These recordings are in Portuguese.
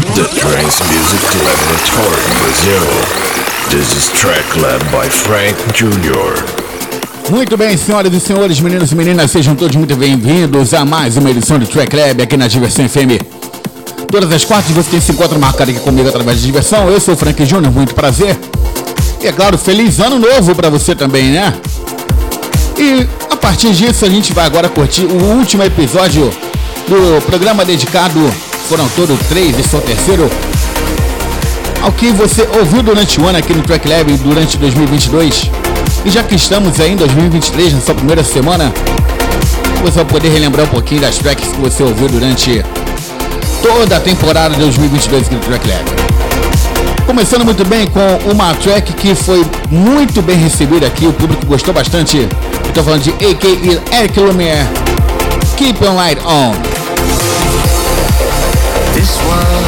The Trance Music Laboratory Brazil. This is track led by Frank Jr. Muito bem, senhoras e senhores, meninos e meninas, sejam todos muito bem-vindos a mais uma edição do Track Lab aqui na Diversão FM. Todas as quartas você tem se encontra marcado aqui comigo através de diversão. Eu sou o Frank Júnior, muito prazer. E é claro, feliz ano novo para você também, né? E a partir disso a gente vai agora curtir o último episódio do programa dedicado, foram todos três, esse é o terceiro, ao que você ouviu durante o ano aqui no Track Lab durante 2022. E já que estamos aí em 2023, na sua primeira semana, você vai poder relembrar um pouquinho das tracks que você ouviu durante toda a temporada de 2022 aqui no Track Lab. Começando muito bem com uma track que foi muito bem recebida aqui, o público gostou bastante. Estou falando de AK e Eric Lumiere. Keep on light on. This world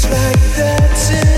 It's like that's it.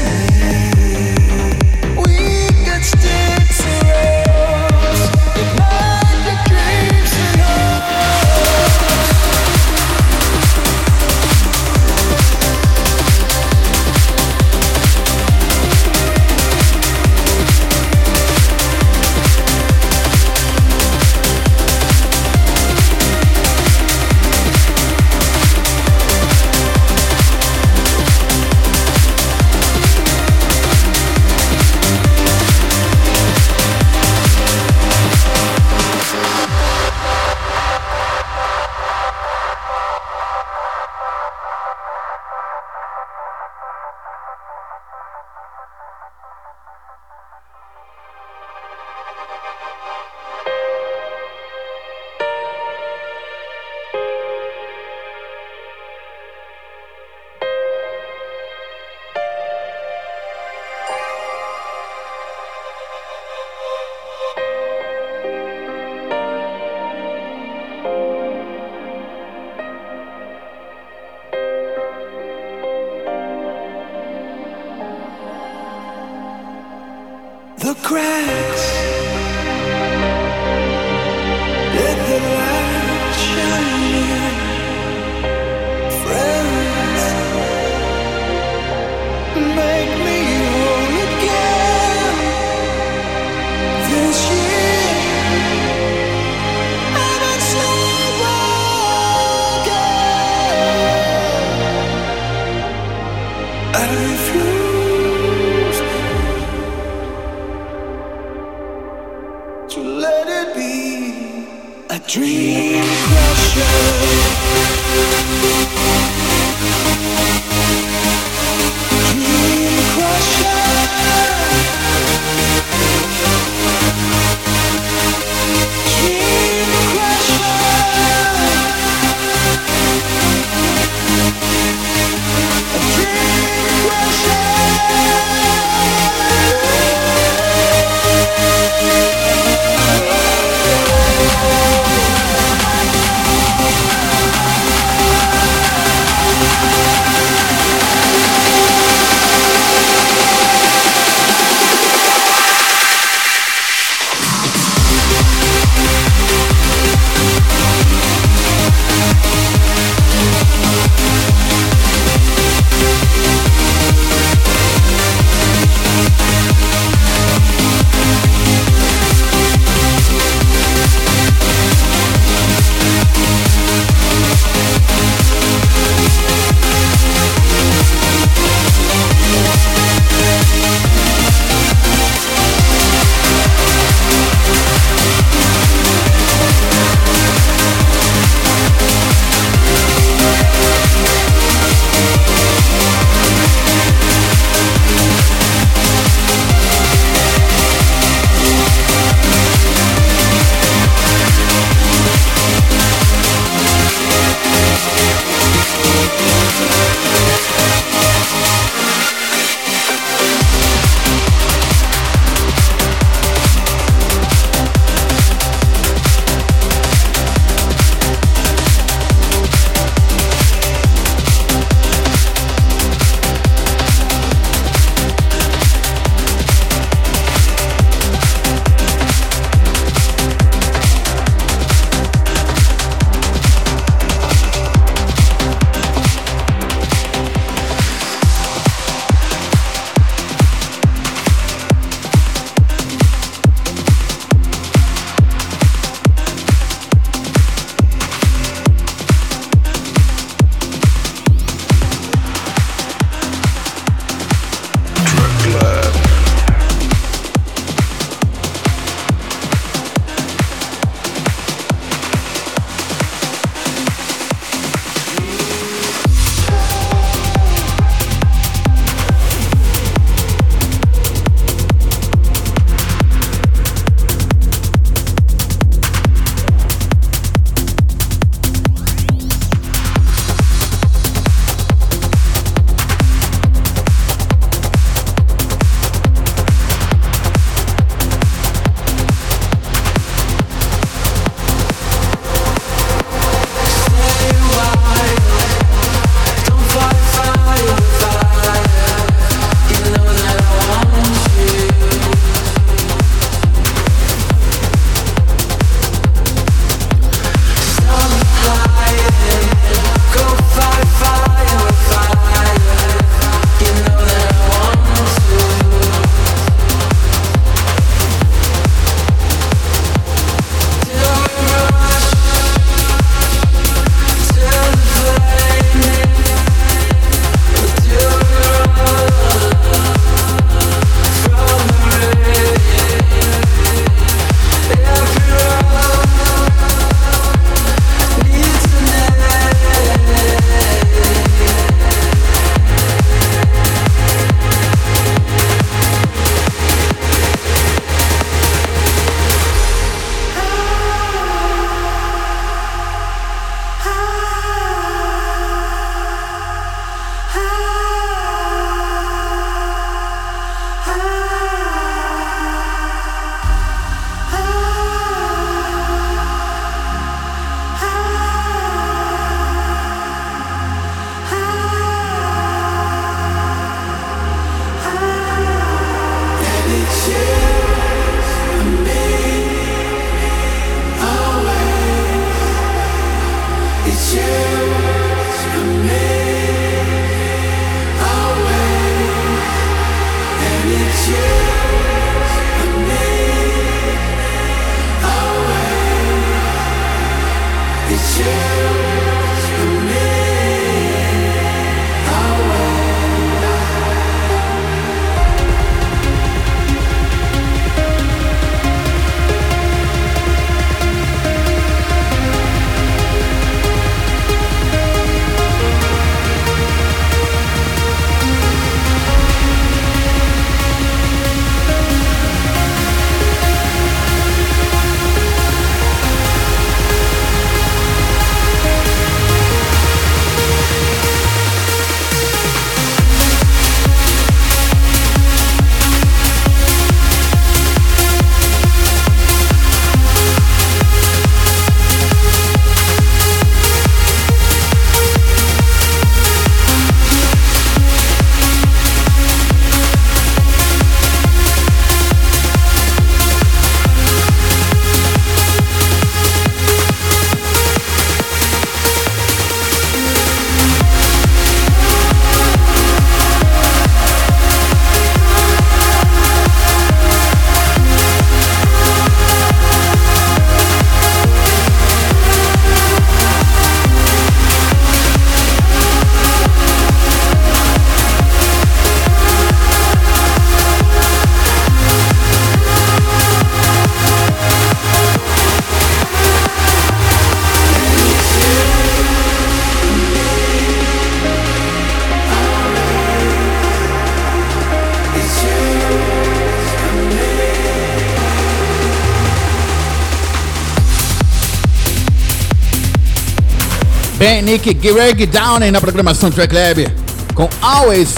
Nick Greg Downey na programação Track Lab com Always.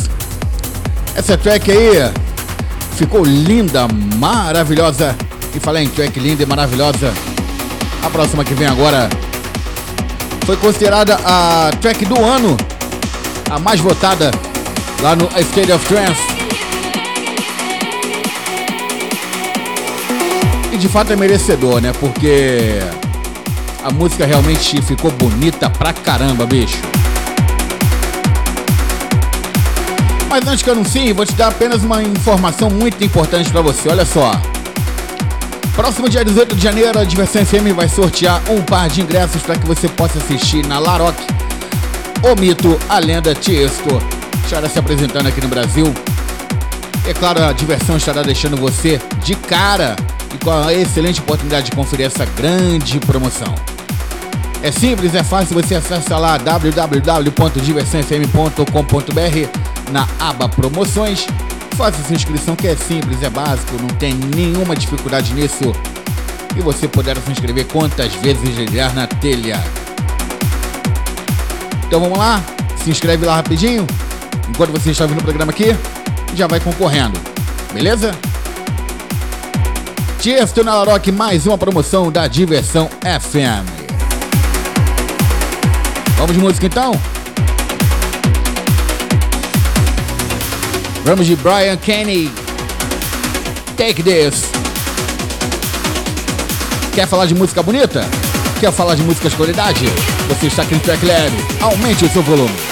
Essa track aí ficou linda, maravilhosa. E falei em track linda e maravilhosa. A próxima que vem agora foi considerada a track do ano, a mais votada lá no State of Trance. E de fato é merecedor, né? Porque a música realmente ficou bonita pra caramba, bicho. Mas antes que eu anuncie, vou te dar apenas uma informação muito importante pra você. Olha só. Próximo dia 18 de janeiro, a Diversão FM vai sortear um par de ingressos para que você possa assistir na Laroc o mito, a lenda Tiesto. Estará se apresentando aqui no Brasil. É claro, a diversão estará deixando você de cara e com a excelente oportunidade de conferir essa grande promoção. É simples, é fácil, você acessa lá www.diversãofm.com.br na aba promoções. Faça sua inscrição que é simples, é básico, não tem nenhuma dificuldade nisso. E você poderá se inscrever quantas vezes ligar na telha. Então vamos lá, se inscreve lá rapidinho. Enquanto você está ouvindo o programa aqui, já vai concorrendo. Beleza? Tiesto na Laroque, mais uma promoção da Diversão FM. Vamos de música então? Vamos de Brian Kenny. Take this. Quer falar de música bonita? Quer falar de música de qualidade? Você está aqui no Track Lab. Aumente o seu volume.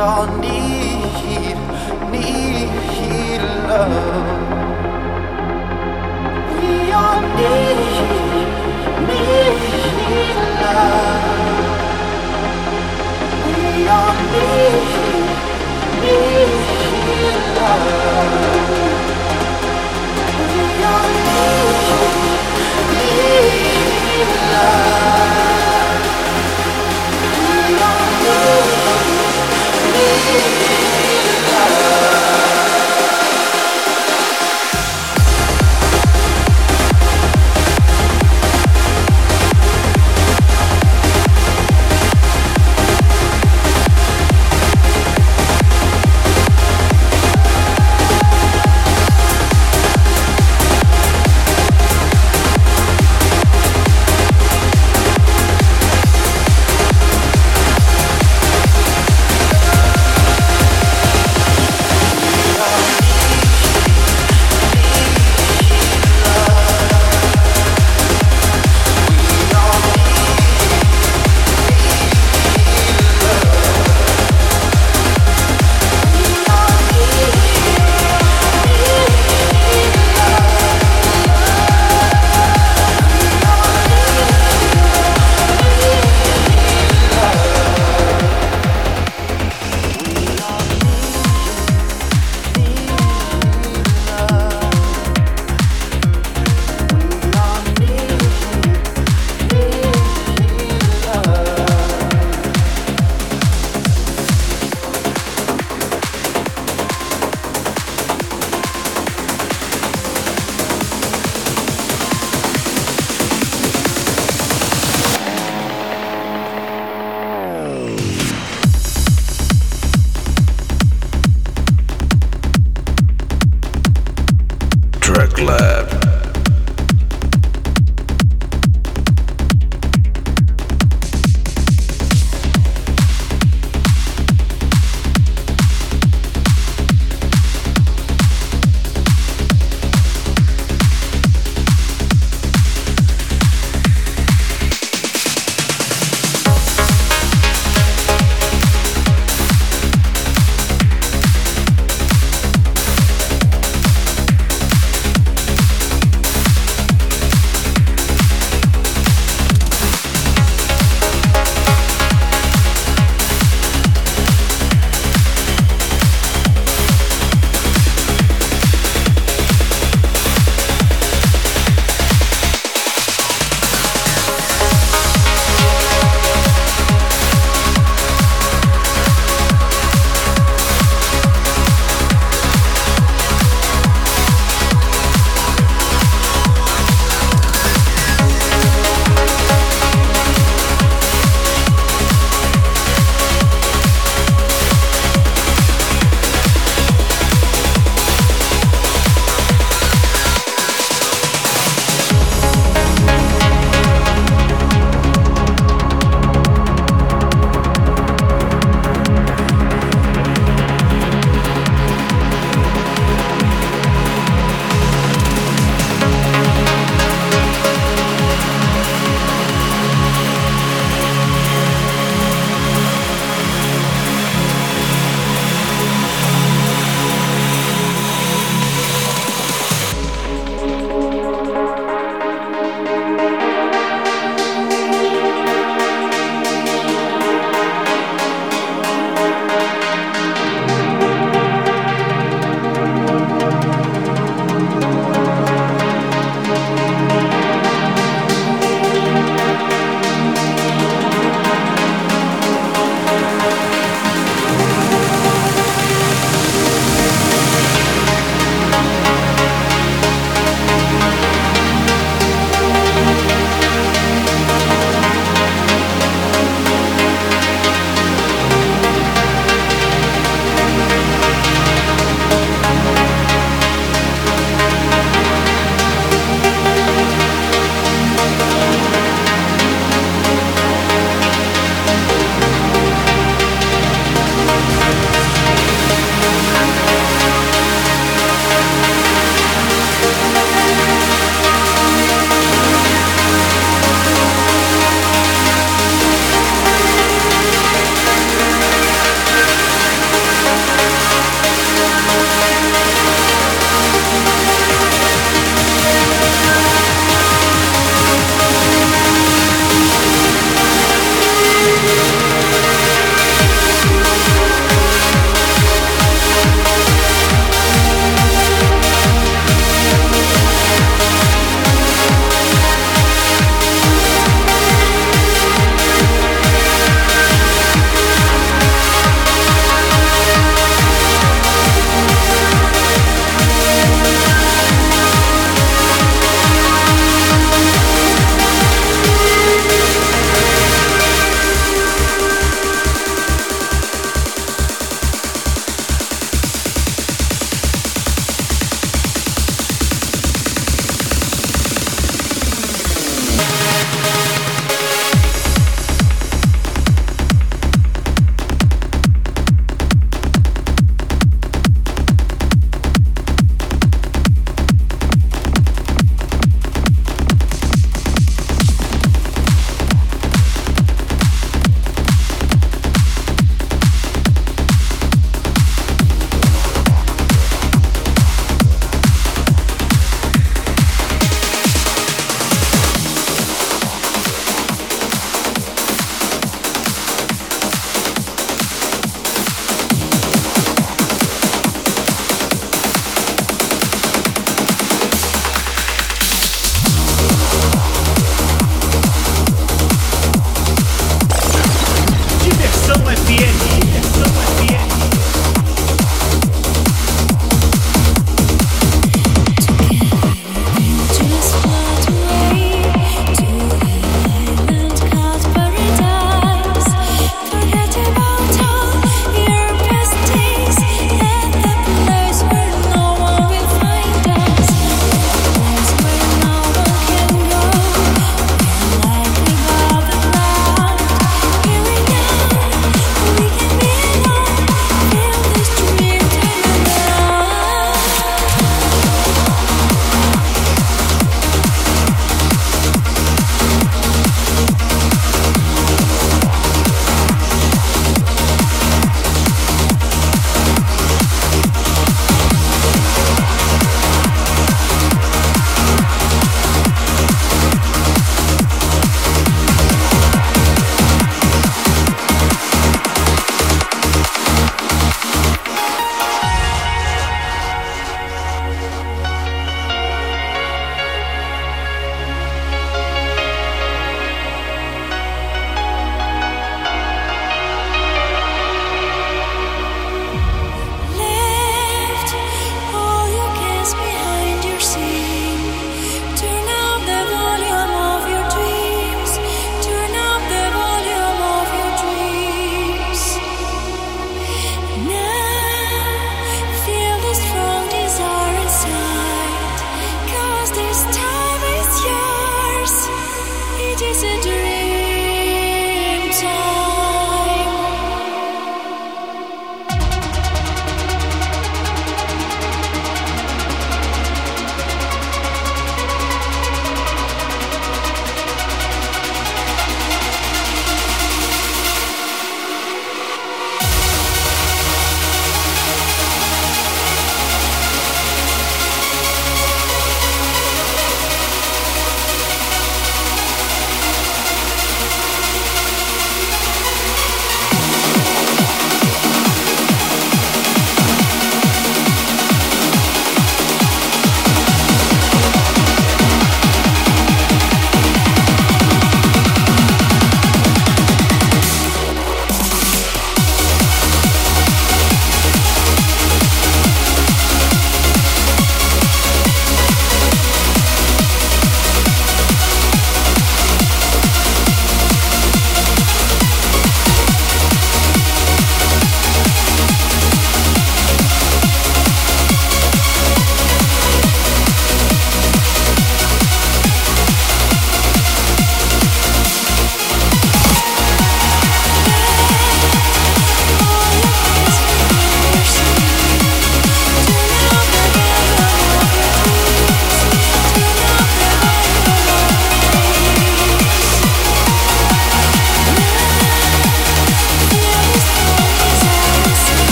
all need, need love. We all need, need love. We all need, need love. We all need.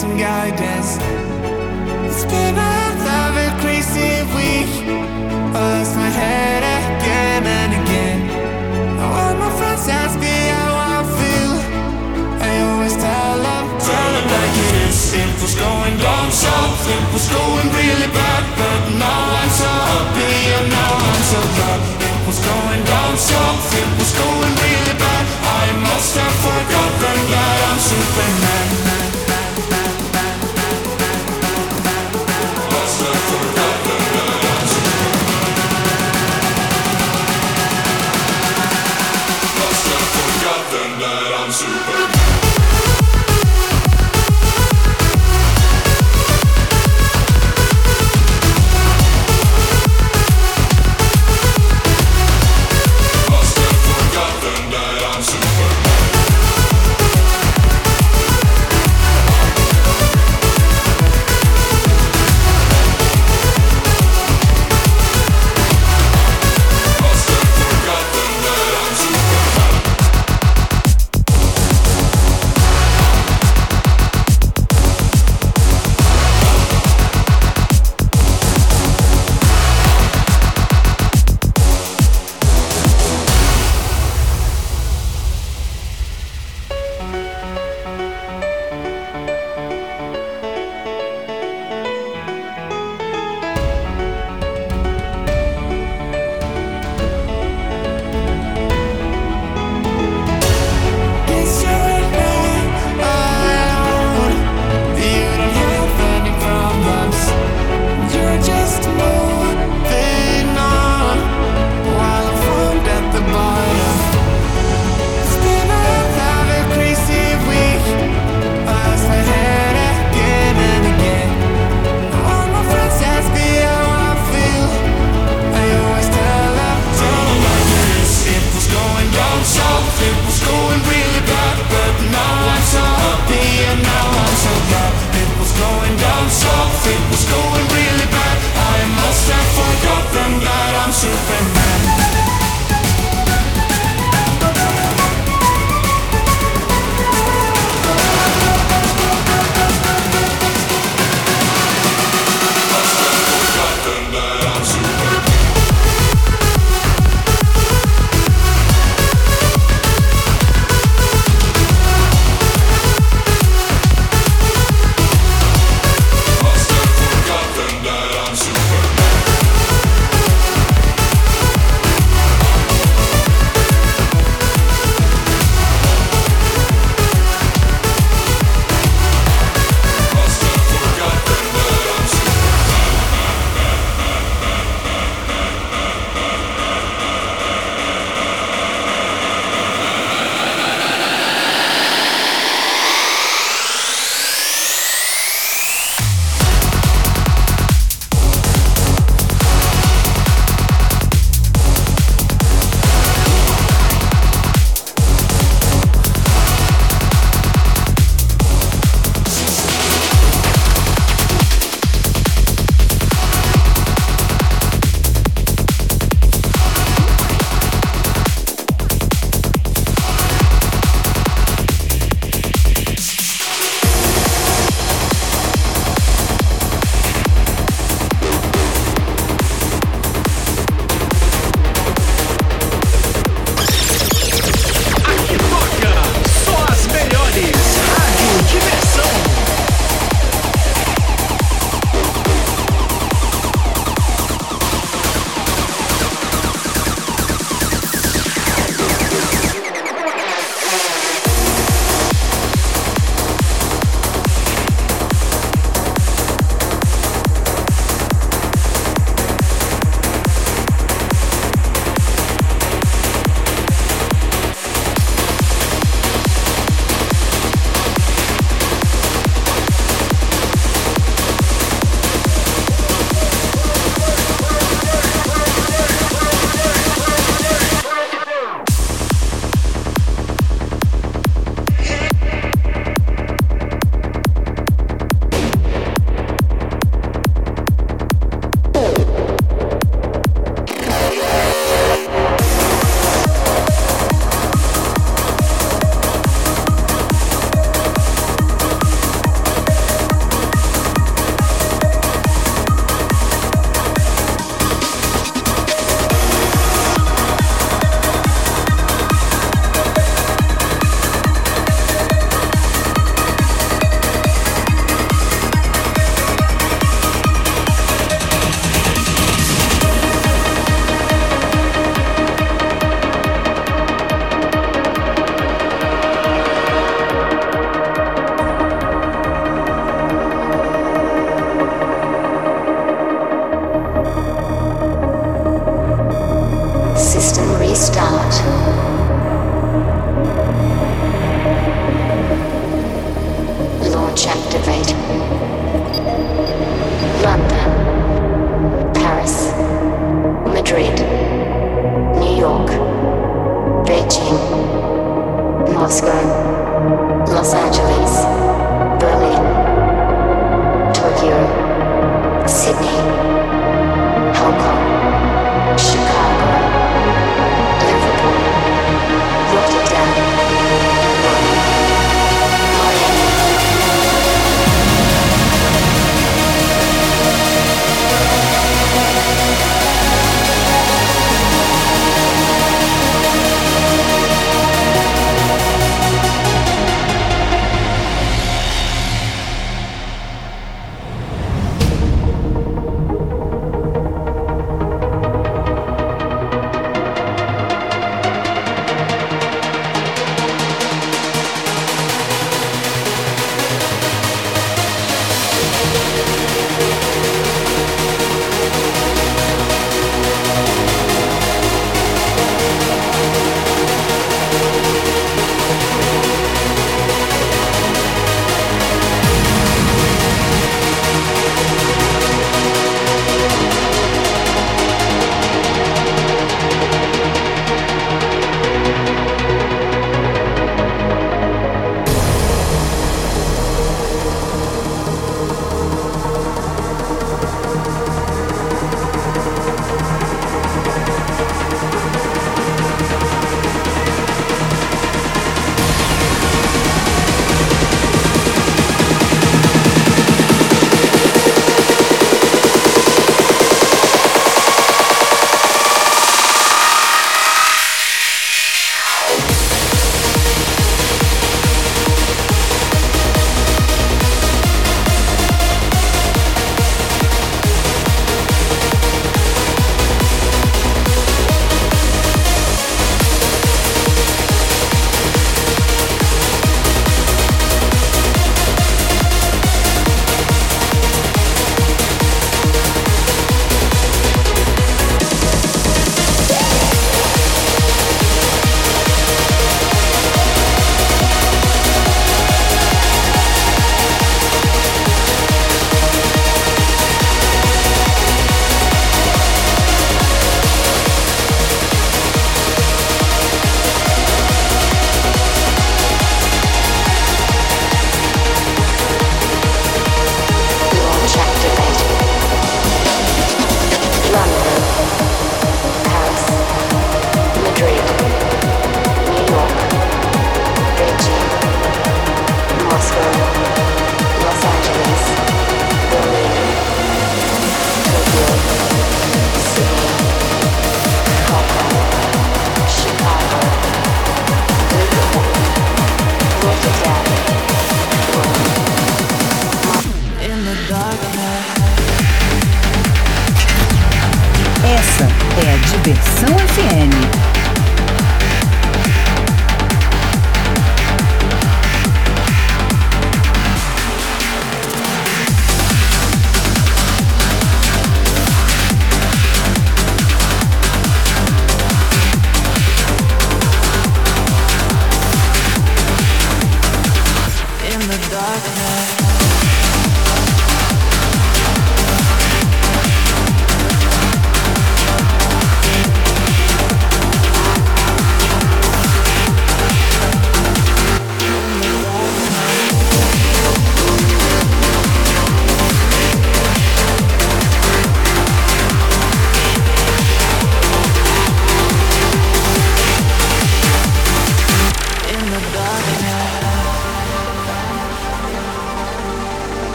Some guidance. It's been another crazy week. I lost my head again and again. Now all my friends ask me how I feel. I always tell them, tell them like it is. It was going down south, it was going really bad, but now I'm so happy and now I'm so glad. It was going down south, it was going really bad. I must have forgotten that I'm Superman.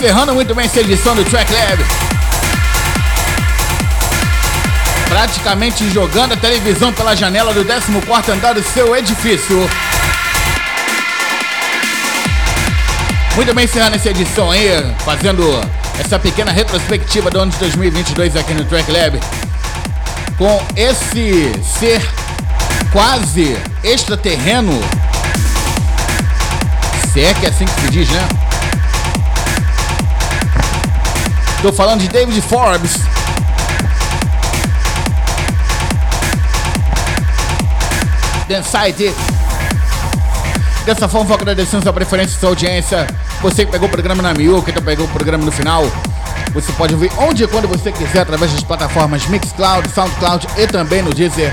Encerrando muito bem essa edição do Track Lab. Praticamente jogando a televisão pela janela do 14 andar do seu edifício. Muito bem encerrando essa edição aí, fazendo essa pequena retrospectiva do ano de 2022 aqui no Track Lab. Com esse ser quase extraterreno. Se é que é assim que se diz, né? Tô falando de David Forbes. Densite. Dessa forma, vou agradecendo sua preferência e sua audiência. Você que pegou o programa na Miu, que pegou o programa no final. Você pode ouvir onde e quando você quiser, através das plataformas Mixcloud, Soundcloud e também no Deezer.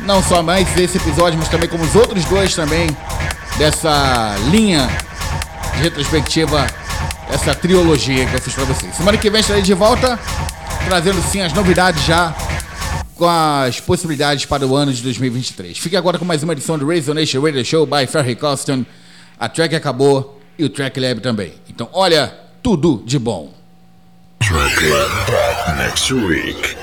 Não só mais esse episódio, mas também como os outros dois também dessa linha de retrospectiva, essa trilogia que eu fiz pra vocês. Semana que vem estarei de volta, trazendo sim as novidades já com as possibilidades para o ano de 2023. Fique agora com mais uma edição do Razor Nation Radio Show by Ferry Coston. A track acabou e o Track Lab também. Então, olha, tudo de bom. Track Lab back next week.